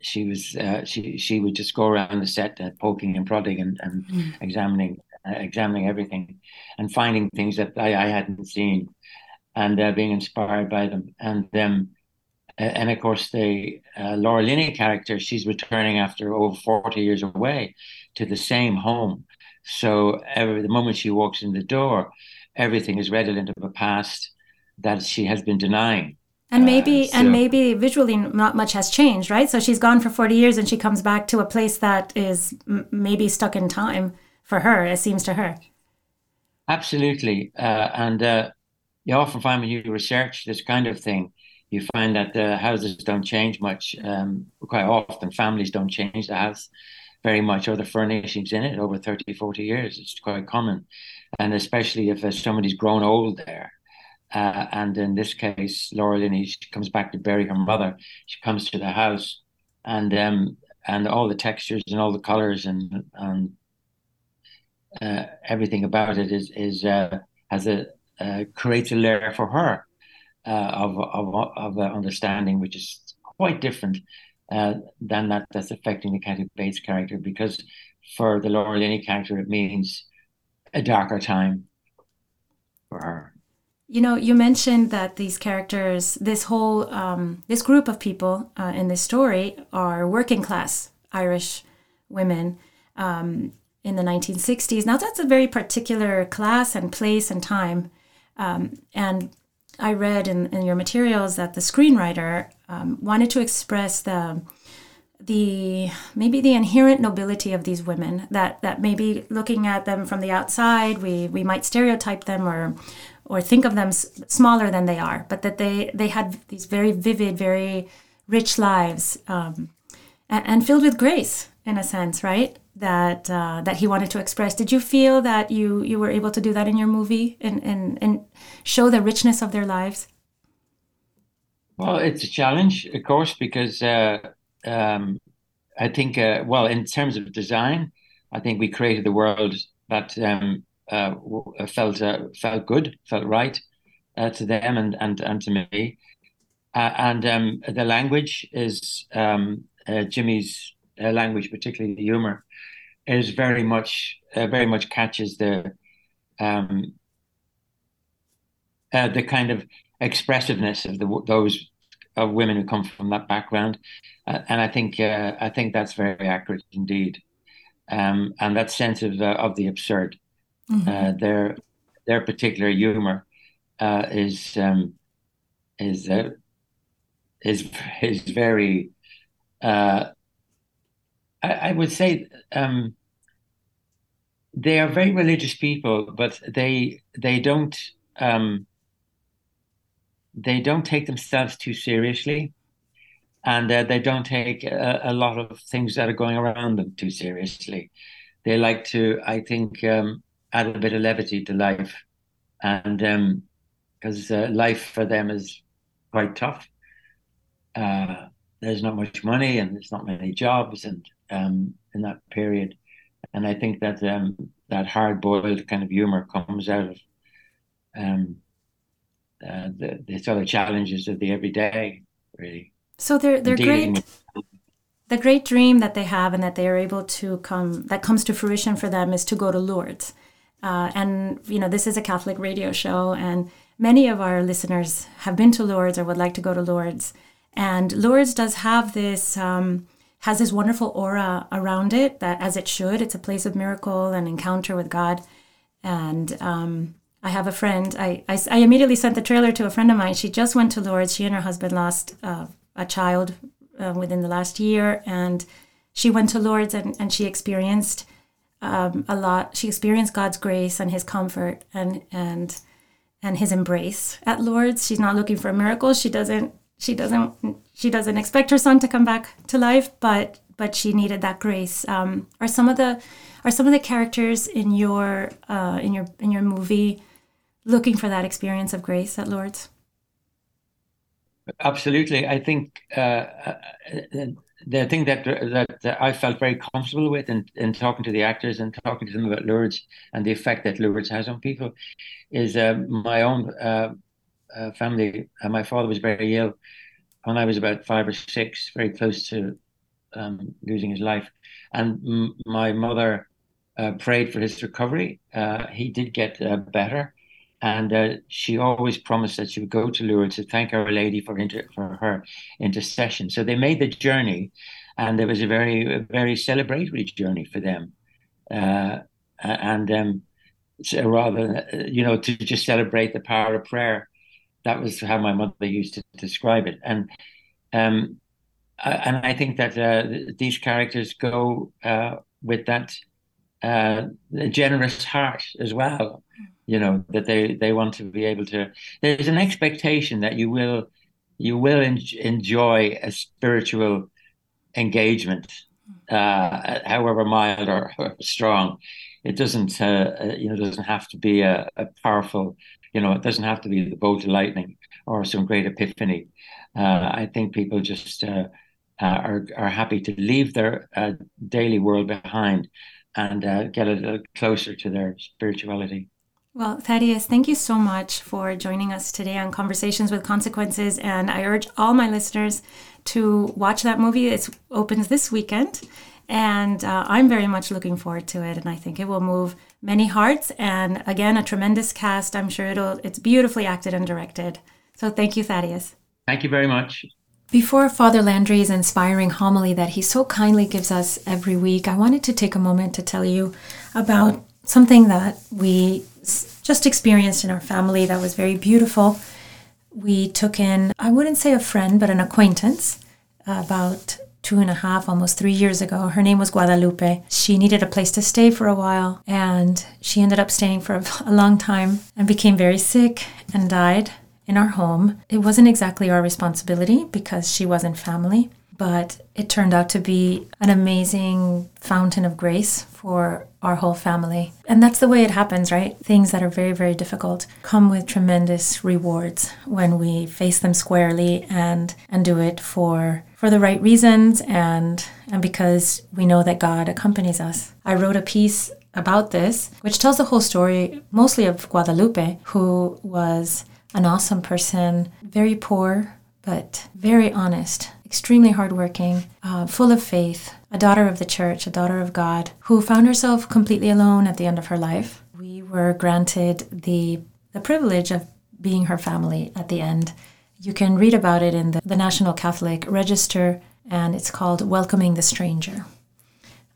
she was uh, she she would just go around the set uh, poking and prodding and, and mm. examining uh, examining everything and finding things that I, I hadn't seen and uh, being inspired by them. And um, and of course the uh, Laura Linney character she's returning after over 40 years away to the same home so every the moment she walks in the door everything is redolent of a past that she has been denying. And maybe, uh, so, and maybe visually, not much has changed, right? So she's gone for forty years, and she comes back to a place that is m- maybe stuck in time for her. It seems to her. Absolutely, uh, and uh, you often find when you research this kind of thing, you find that the houses don't change much. Um, quite often, families don't change the house very much or the furnishings in it over 30, 40 years. It's quite common, and especially if uh, somebody's grown old there uh, and in this case, Laura Linney, she comes back to bury her mother. She comes to the house, and um, and all the textures and all the colors and and uh, everything about it is is uh, has a uh, creates a layer for her uh, of of understanding, which is quite different uh, than that that's affecting the Kathy Bates character. Because for the Laura Linney character, it means a darker time for her. You know, you mentioned that these characters, this whole, um, this group of people uh, in this story are working class Irish women um, in the 1960s. Now, that's a very particular class and place and time. Um, and I read in, in, your materials that the screenwriter um, wanted to express the the maybe the inherent nobility of these women that that maybe looking at them from the outside we we might stereotype them or or think of them s- smaller than they are, but that they they had these very vivid, very rich lives, um, and, and, filled with grace in a sense, right? That uh, that he wanted to express. Did you feel that you you were able to do that in your movie and and, and show the richness of their lives? Well, it's a challenge, of course, because uh, um, I think, uh, well, in terms of design, I think we created the world that um, uh, felt uh, felt good, felt right uh, to them and and and to me. Uh, and um, the language is um, uh, Jimmy's uh, language, particularly the humor, is very much very much catches the um, the kind of expressiveness of the those of women who come from that background, and I think I think that's very accurate indeed. Um, and that sense of of the absurd. Mm-hmm. Uh, their their particular humor uh, is um, is uh, is is very. Uh, I, I, would say um, they are very religious people, but they they don't um, they don't take themselves too seriously, and uh, they don't take a, a, lot of things that are going around them too seriously. They like to, I think, um, add a bit of levity to life, and because um, uh, life for them is quite tough. Uh, there's not much money and there's not many jobs, and um, in that period, and I think that um, that hard-boiled kind of humor comes out of um, uh, the, the sort of challenges of the everyday, really. So they're they're great. The great dream that they have and that they are able to come that comes to fruition for them is to go to Lourdes. Uh, and you know, this is a Catholic radio show, and many of our listeners have been to Lourdes or would like to go to Lourdes. And Lourdes does have this um, has this wonderful aura around it that, as it should, it's a place of miracle and encounter with God. And um, I have a friend. I, I, I, immediately sent the trailer to a friend of mine. She just went to Lourdes. She and her husband lost uh, a child uh, within the last year, and she went to Lourdes and, and she experienced um, a lot. She experienced God's grace and His comfort and and and His embrace at Lourdes. She's not looking for a miracle. She doesn't. She doesn't. She doesn't expect her son to come back to life, but but she needed that grace. Um, are some of the are some of the characters in your uh, in your in your movie looking for that experience of grace at Lourdes? Absolutely, I think uh, uh, the thing that, that, I felt very comfortable with in, in talking to the actors and talking to them about Lourdes and the effect that Lourdes has on people is uh, my own uh, uh, family. my father was very ill when I was about five or six, very close to um, losing his life, and m- my mother uh, prayed for his recovery. he did get better and uh, she always promised that she would go to Lourdes to thank Our Lady for inter- for her intercession. So they made the journey, and it was a very very celebratory journey for them, uh, and um, so rather you know to just celebrate the power of prayer. That was how my mother used to describe it, and um, and I think that uh, these characters go uh, with that uh, generous heart as well you know that they they want to be able to there's an expectation that you will you will en- enjoy a spiritual engagement uh, however mild or, or, strong. It doesn't uh, uh, you know doesn't have to be a, a, powerful you know it doesn't have to be the bolt of lightning or some great epiphany uh, i think people just uh, uh, are, are happy to leave their daily world behind and get a little closer to their spirituality well, Thaddeus, thank you so much for joining us today on Conversations with Consequences. And I urge all my listeners to watch that movie. It opens this weekend. And uh, I'm very much looking forward to it. And I think it will move many hearts. And again, a tremendous cast. I'm sure it'll, it's beautifully acted and directed. So thank you, Thaddeus. Thank you very much. Before Father Landry's inspiring homily that he so kindly gives us every week, I wanted to take a moment to tell you about something that we just experienced in our family that was very beautiful. We took in, I wouldn't say a friend, but an acquaintance about two and a half, almost three years ago. Her name was Guadalupe. She needed a place to stay for a while, and she ended up staying for a long time and became very sick and died in our home. It wasn't exactly our responsibility because she wasn't family, but it turned out to be an amazing fountain of grace for our whole family. And that's the way it happens, right? Things that are very, very difficult come with tremendous rewards when we face them squarely and and do it for for the right reasons and and because we know that God accompanies us. I wrote a piece about this which tells the whole story mostly of Guadalupe who was an awesome person, very poor but very honest, extremely hardworking, uh, full of faith, a daughter of the church, a daughter of God, who found herself completely alone at the end of her life. We were granted the, the privilege of being her family at the end. You can read about it in the, the National Catholic Register, and it's called Welcoming the Stranger.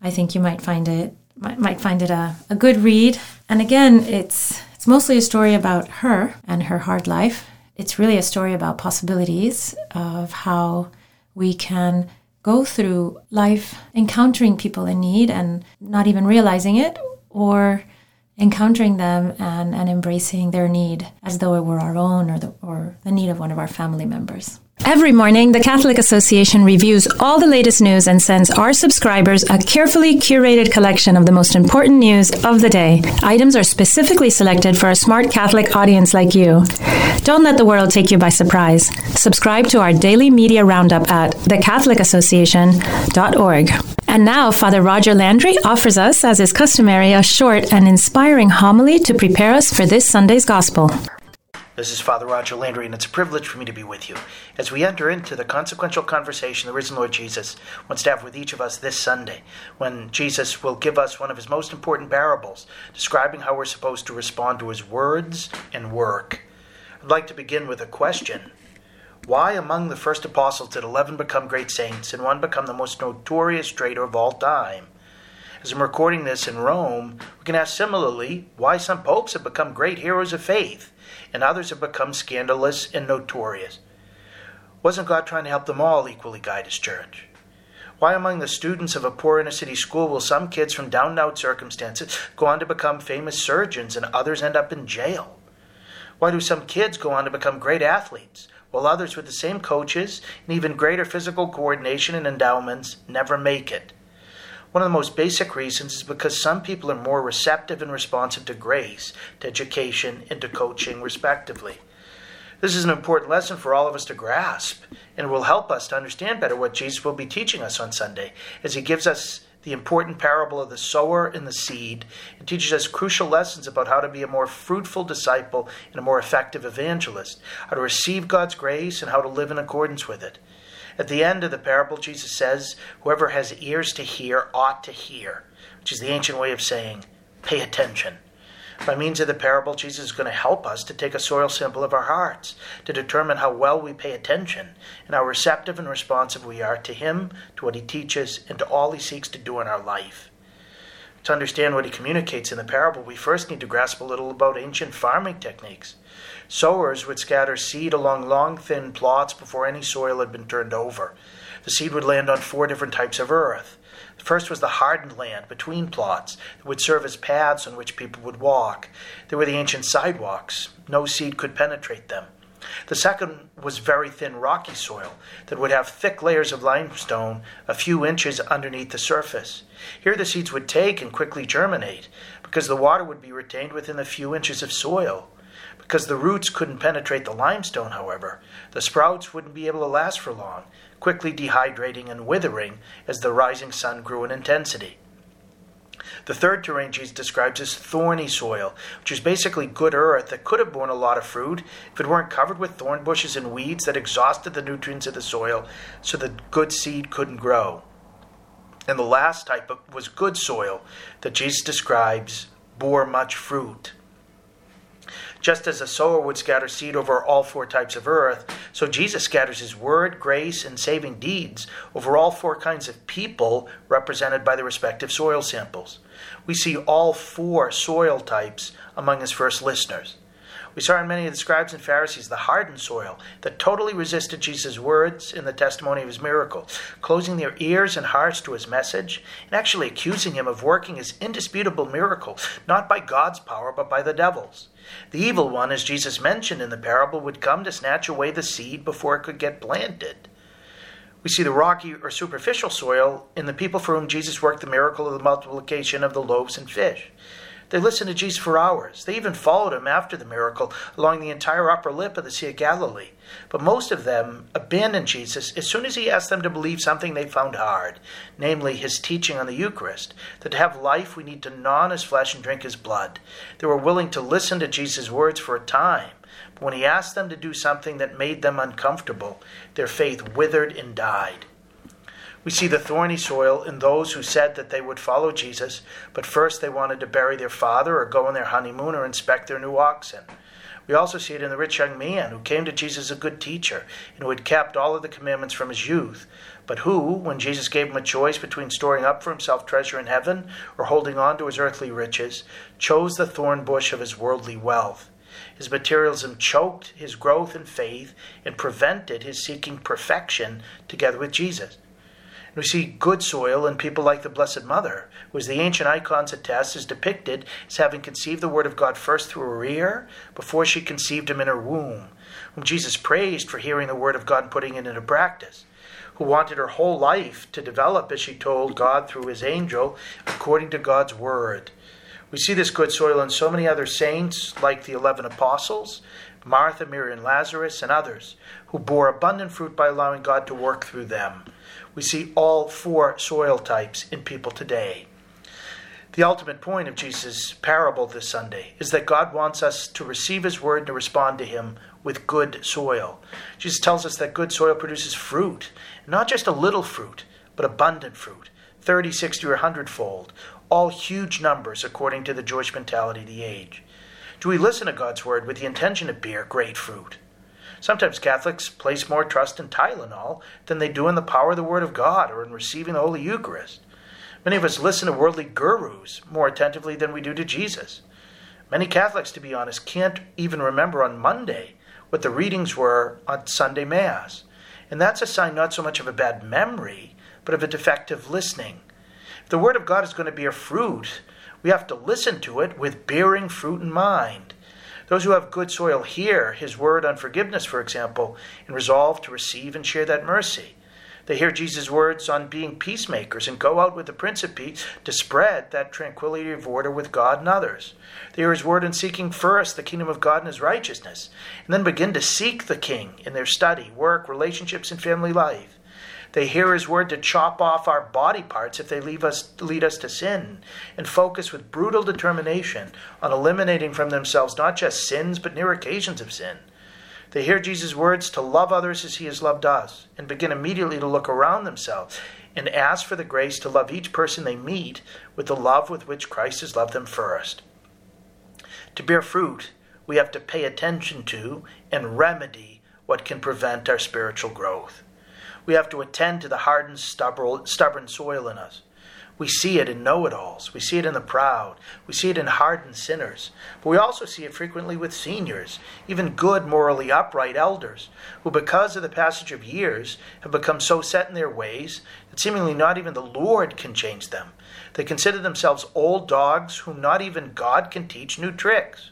I think you might find it might, might find it a, a good read. And again, it's it's mostly a story about her and her hard life it's really a story about possibilities of how we can go through life encountering people in need and not even realizing it or encountering them and, and embracing their need as though it were our own or the, or the need of one of our family members. Every morning, the Catholic Association reviews all the latest news and sends our subscribers a carefully curated collection of the most important news of the day. Items are specifically selected for a smart Catholic audience like you. Don't let the world take you by surprise. Subscribe to our daily media roundup at thecatholicassociation.org. And now, Father Roger Landry offers us, as is customary, a short and inspiring homily to prepare us for this Sunday's Gospel. This is Father Roger Landry, and it's a privilege for me to be with you as we enter into the consequential conversation the risen Lord Jesus wants to have with each of us this Sunday, when Jesus will give us one of his most important parables, describing how we're supposed to respond to his words and work. I'd like to begin with a question Why, among the first apostles, did 11 become great saints and one become the most notorious traitor of all time? As I'm recording this in Rome, we can ask similarly why some popes have become great heroes of faith and others have become scandalous and notorious. Wasn't God trying to help them all equally guide His church? Why, among the students of a poor inner city school, will some kids from down and out circumstances go on to become famous surgeons and others end up in jail? Why do some kids go on to become great athletes, while others with the same coaches and even greater physical coordination and endowments never make it? One of the most basic reasons is because some people are more receptive and responsive to grace, to education, and to coaching, respectively. This is an important lesson for all of us to grasp, and it will help us to understand better what Jesus will be teaching us on Sunday as he gives us the important parable of the sower and the seed and teaches us crucial lessons about how to be a more fruitful disciple and a more effective evangelist, how to receive God's grace and how to live in accordance with it. At the end of the parable, Jesus says, Whoever has ears to hear ought to hear, which is the ancient way of saying, pay attention. By means of the parable, Jesus is going to help us to take a soil sample of our hearts, to determine how well we pay attention and how receptive and responsive we are to Him, to what He teaches, and to all He seeks to do in our life. To understand what He communicates in the parable, we first need to grasp a little about ancient farming techniques. Sowers would scatter seed along long, thin plots before any soil had been turned over. The seed would land on four different types of earth. The first was the hardened land between plots that would serve as paths on which people would walk. They were the ancient sidewalks. No seed could penetrate them. The second was very thin rocky soil that would have thick layers of limestone a few inches underneath the surface. Here the seeds would take and quickly germinate because the water would be retained within a few inches of soil. Because the roots couldn't penetrate the limestone, however, the sprouts wouldn't be able to last for long, quickly dehydrating and withering as the rising sun grew in intensity. The third terrain Jesus describes as thorny soil, which is basically good earth that could have borne a lot of fruit if it weren't covered with thorn bushes and weeds that exhausted the nutrients of the soil so the good seed couldn't grow. And the last type was good soil that Jesus describes bore much fruit. Just as a sower would scatter seed over all four types of earth, so Jesus scatters his word, grace, and saving deeds over all four kinds of people represented by the respective soil samples. We see all four soil types among his first listeners. We saw in many of the scribes and Pharisees the hardened soil that totally resisted Jesus' words in the testimony of his miracle, closing their ears and hearts to his message, and actually accusing him of working his indisputable miracle, not by God's power, but by the devil's. The evil one, as Jesus mentioned in the parable, would come to snatch away the seed before it could get planted. We see the rocky or superficial soil in the people for whom Jesus worked the miracle of the multiplication of the loaves and fish. They listened to Jesus for hours. They even followed him after the miracle along the entire upper lip of the Sea of Galilee. But most of them abandoned Jesus as soon as he asked them to believe something they found hard, namely his teaching on the Eucharist, that to have life we need to gnaw on his flesh and drink his blood. They were willing to listen to Jesus' words for a time, but when he asked them to do something that made them uncomfortable, their faith withered and died. We see the thorny soil in those who said that they would follow Jesus, but first they wanted to bury their father or go on their honeymoon or inspect their new oxen. We also see it in the rich young man who came to Jesus as a good teacher and who had kept all of the commandments from his youth, but who, when Jesus gave him a choice between storing up for himself treasure in heaven or holding on to his earthly riches, chose the thorn bush of his worldly wealth. His materialism choked his growth in faith and prevented his seeking perfection together with Jesus. We see good soil in people like the Blessed Mother, who, as the ancient icons attest, is depicted as having conceived the Word of God first through her ear, before she conceived him in her womb. whom Jesus praised for hearing the word of God and putting it into practice, who wanted her whole life to develop as she told God through his angel according to God's word. We see this good soil in so many other saints, like the eleven apostles, Martha, Mary, and Lazarus, and others, who bore abundant fruit by allowing God to work through them. We see all four soil types in people today. The ultimate point of Jesus' parable this Sunday is that God wants us to receive His word and to respond to Him with good soil. Jesus tells us that good soil produces fruit, not just a little fruit, but abundant fruit 30, 60, or 100 fold, all huge numbers according to the Jewish mentality of the age. Do we listen to God's word with the intention to bear great fruit? Sometimes Catholics place more trust in Tylenol than they do in the power of the Word of God or in receiving the Holy Eucharist. Many of us listen to worldly gurus more attentively than we do to Jesus. Many Catholics, to be honest, can't even remember on Monday what the readings were on Sunday Mass. And that's a sign not so much of a bad memory, but of a defective listening. If the Word of God is going to bear fruit, we have to listen to it with bearing fruit in mind. Those who have good soil hear His Word on forgiveness, for example, and resolve to receive and share that mercy. They hear Jesus' words on being peacemakers and go out with the Prince of Peace to spread that tranquility of order with God and others. They hear his word in seeking first the kingdom of God and his righteousness, and then begin to seek the King in their study, work, relationships, and family life. They hear his word to chop off our body parts if they leave us, lead us to sin, and focus with brutal determination on eliminating from themselves not just sins, but near occasions of sin. They hear Jesus' words to love others as he has loved us and begin immediately to look around themselves and ask for the grace to love each person they meet with the love with which Christ has loved them first. To bear fruit, we have to pay attention to and remedy what can prevent our spiritual growth. We have to attend to the hardened, stubborn soil in us. We see it in know it alls. We see it in the proud. We see it in hardened sinners. But we also see it frequently with seniors, even good, morally upright elders, who, because of the passage of years, have become so set in their ways that seemingly not even the Lord can change them. They consider themselves old dogs whom not even God can teach new tricks.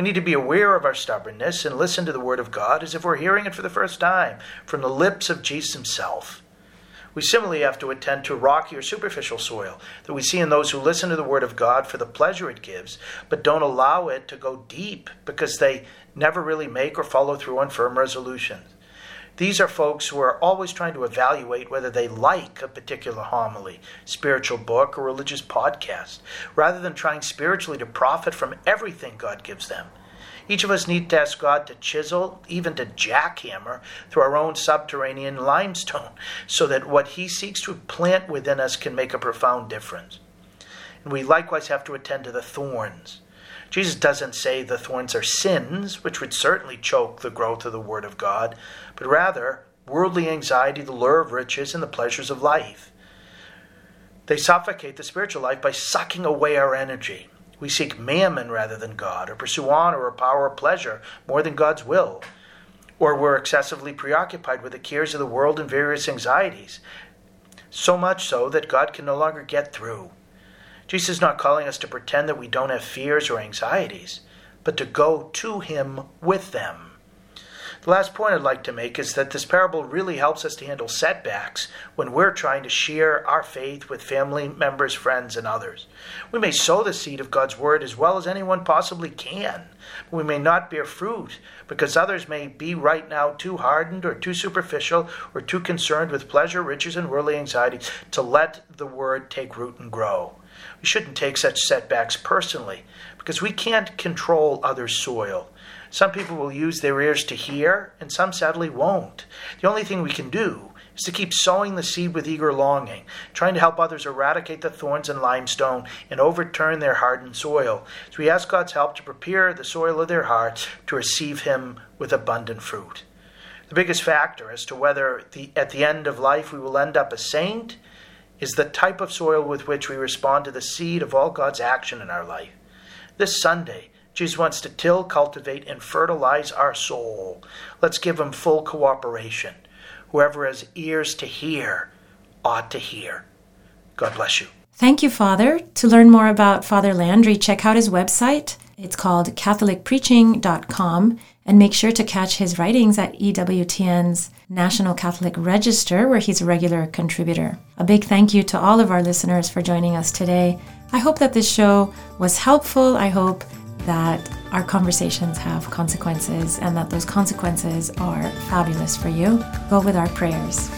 We need to be aware of our stubbornness and listen to the Word of God as if we're hearing it for the first time from the lips of Jesus Himself. We similarly have to attend to rocky or superficial soil that we see in those who listen to the Word of God for the pleasure it gives, but don't allow it to go deep because they never really make or follow through on firm resolutions. These are folks who are always trying to evaluate whether they like a particular homily, spiritual book, or religious podcast, rather than trying spiritually to profit from everything God gives them each of us needs to ask God to chisel, even to jackhammer, through our own subterranean limestone, so that what He seeks to plant within us can make a profound difference. And we likewise have to attend to the thorns. Jesus doesn't say the thorns are sins, which would certainly choke the growth of the Word of God, but rather worldly anxiety, the lure of riches, and the pleasures of life. They suffocate the spiritual life by sucking away our energy. We seek mammon rather than God, or pursue honor or power or pleasure more than God's will. Or we're excessively preoccupied with the cares of the world and various anxieties, so much so that God can no longer get through. Jesus is not calling us to pretend that we don't have fears or anxieties, but to go to Him with them. The last point I'd like to make is that this parable really helps us to handle setbacks when we're trying to share our faith with family members, friends, and others. We may sow the seed of God's word as well as anyone possibly can. But we may not bear fruit because others may be right now too hardened or too superficial or too concerned with pleasure, riches, and worldly anxiety to let the word take root and grow. We shouldn't take such setbacks personally because we can't control others' soil. Some people will use their ears to hear, and some sadly won't. The only thing we can do is to keep sowing the seed with eager longing, trying to help others eradicate the thorns and limestone and overturn their hardened soil. So we ask God's help to prepare the soil of their hearts to receive Him with abundant fruit. The biggest factor as to whether the, at the end of life we will end up a saint is the type of soil with which we respond to the seed of all God's action in our life. This Sunday, Jesus wants to till, cultivate, and fertilize our soul. Let's give him full cooperation. Whoever has ears to hear ought to hear. God bless you. Thank you, Father. To learn more about Father Landry, check out his website It's called CatholicPreaching.com. And make sure to catch his writings at EWTN's National Catholic Register, where he's a regular contributor. A big thank you to all of our listeners for joining us today. I hope that this show was helpful. I hope that our conversations have consequences and that those consequences are fabulous for you. Go with our prayers.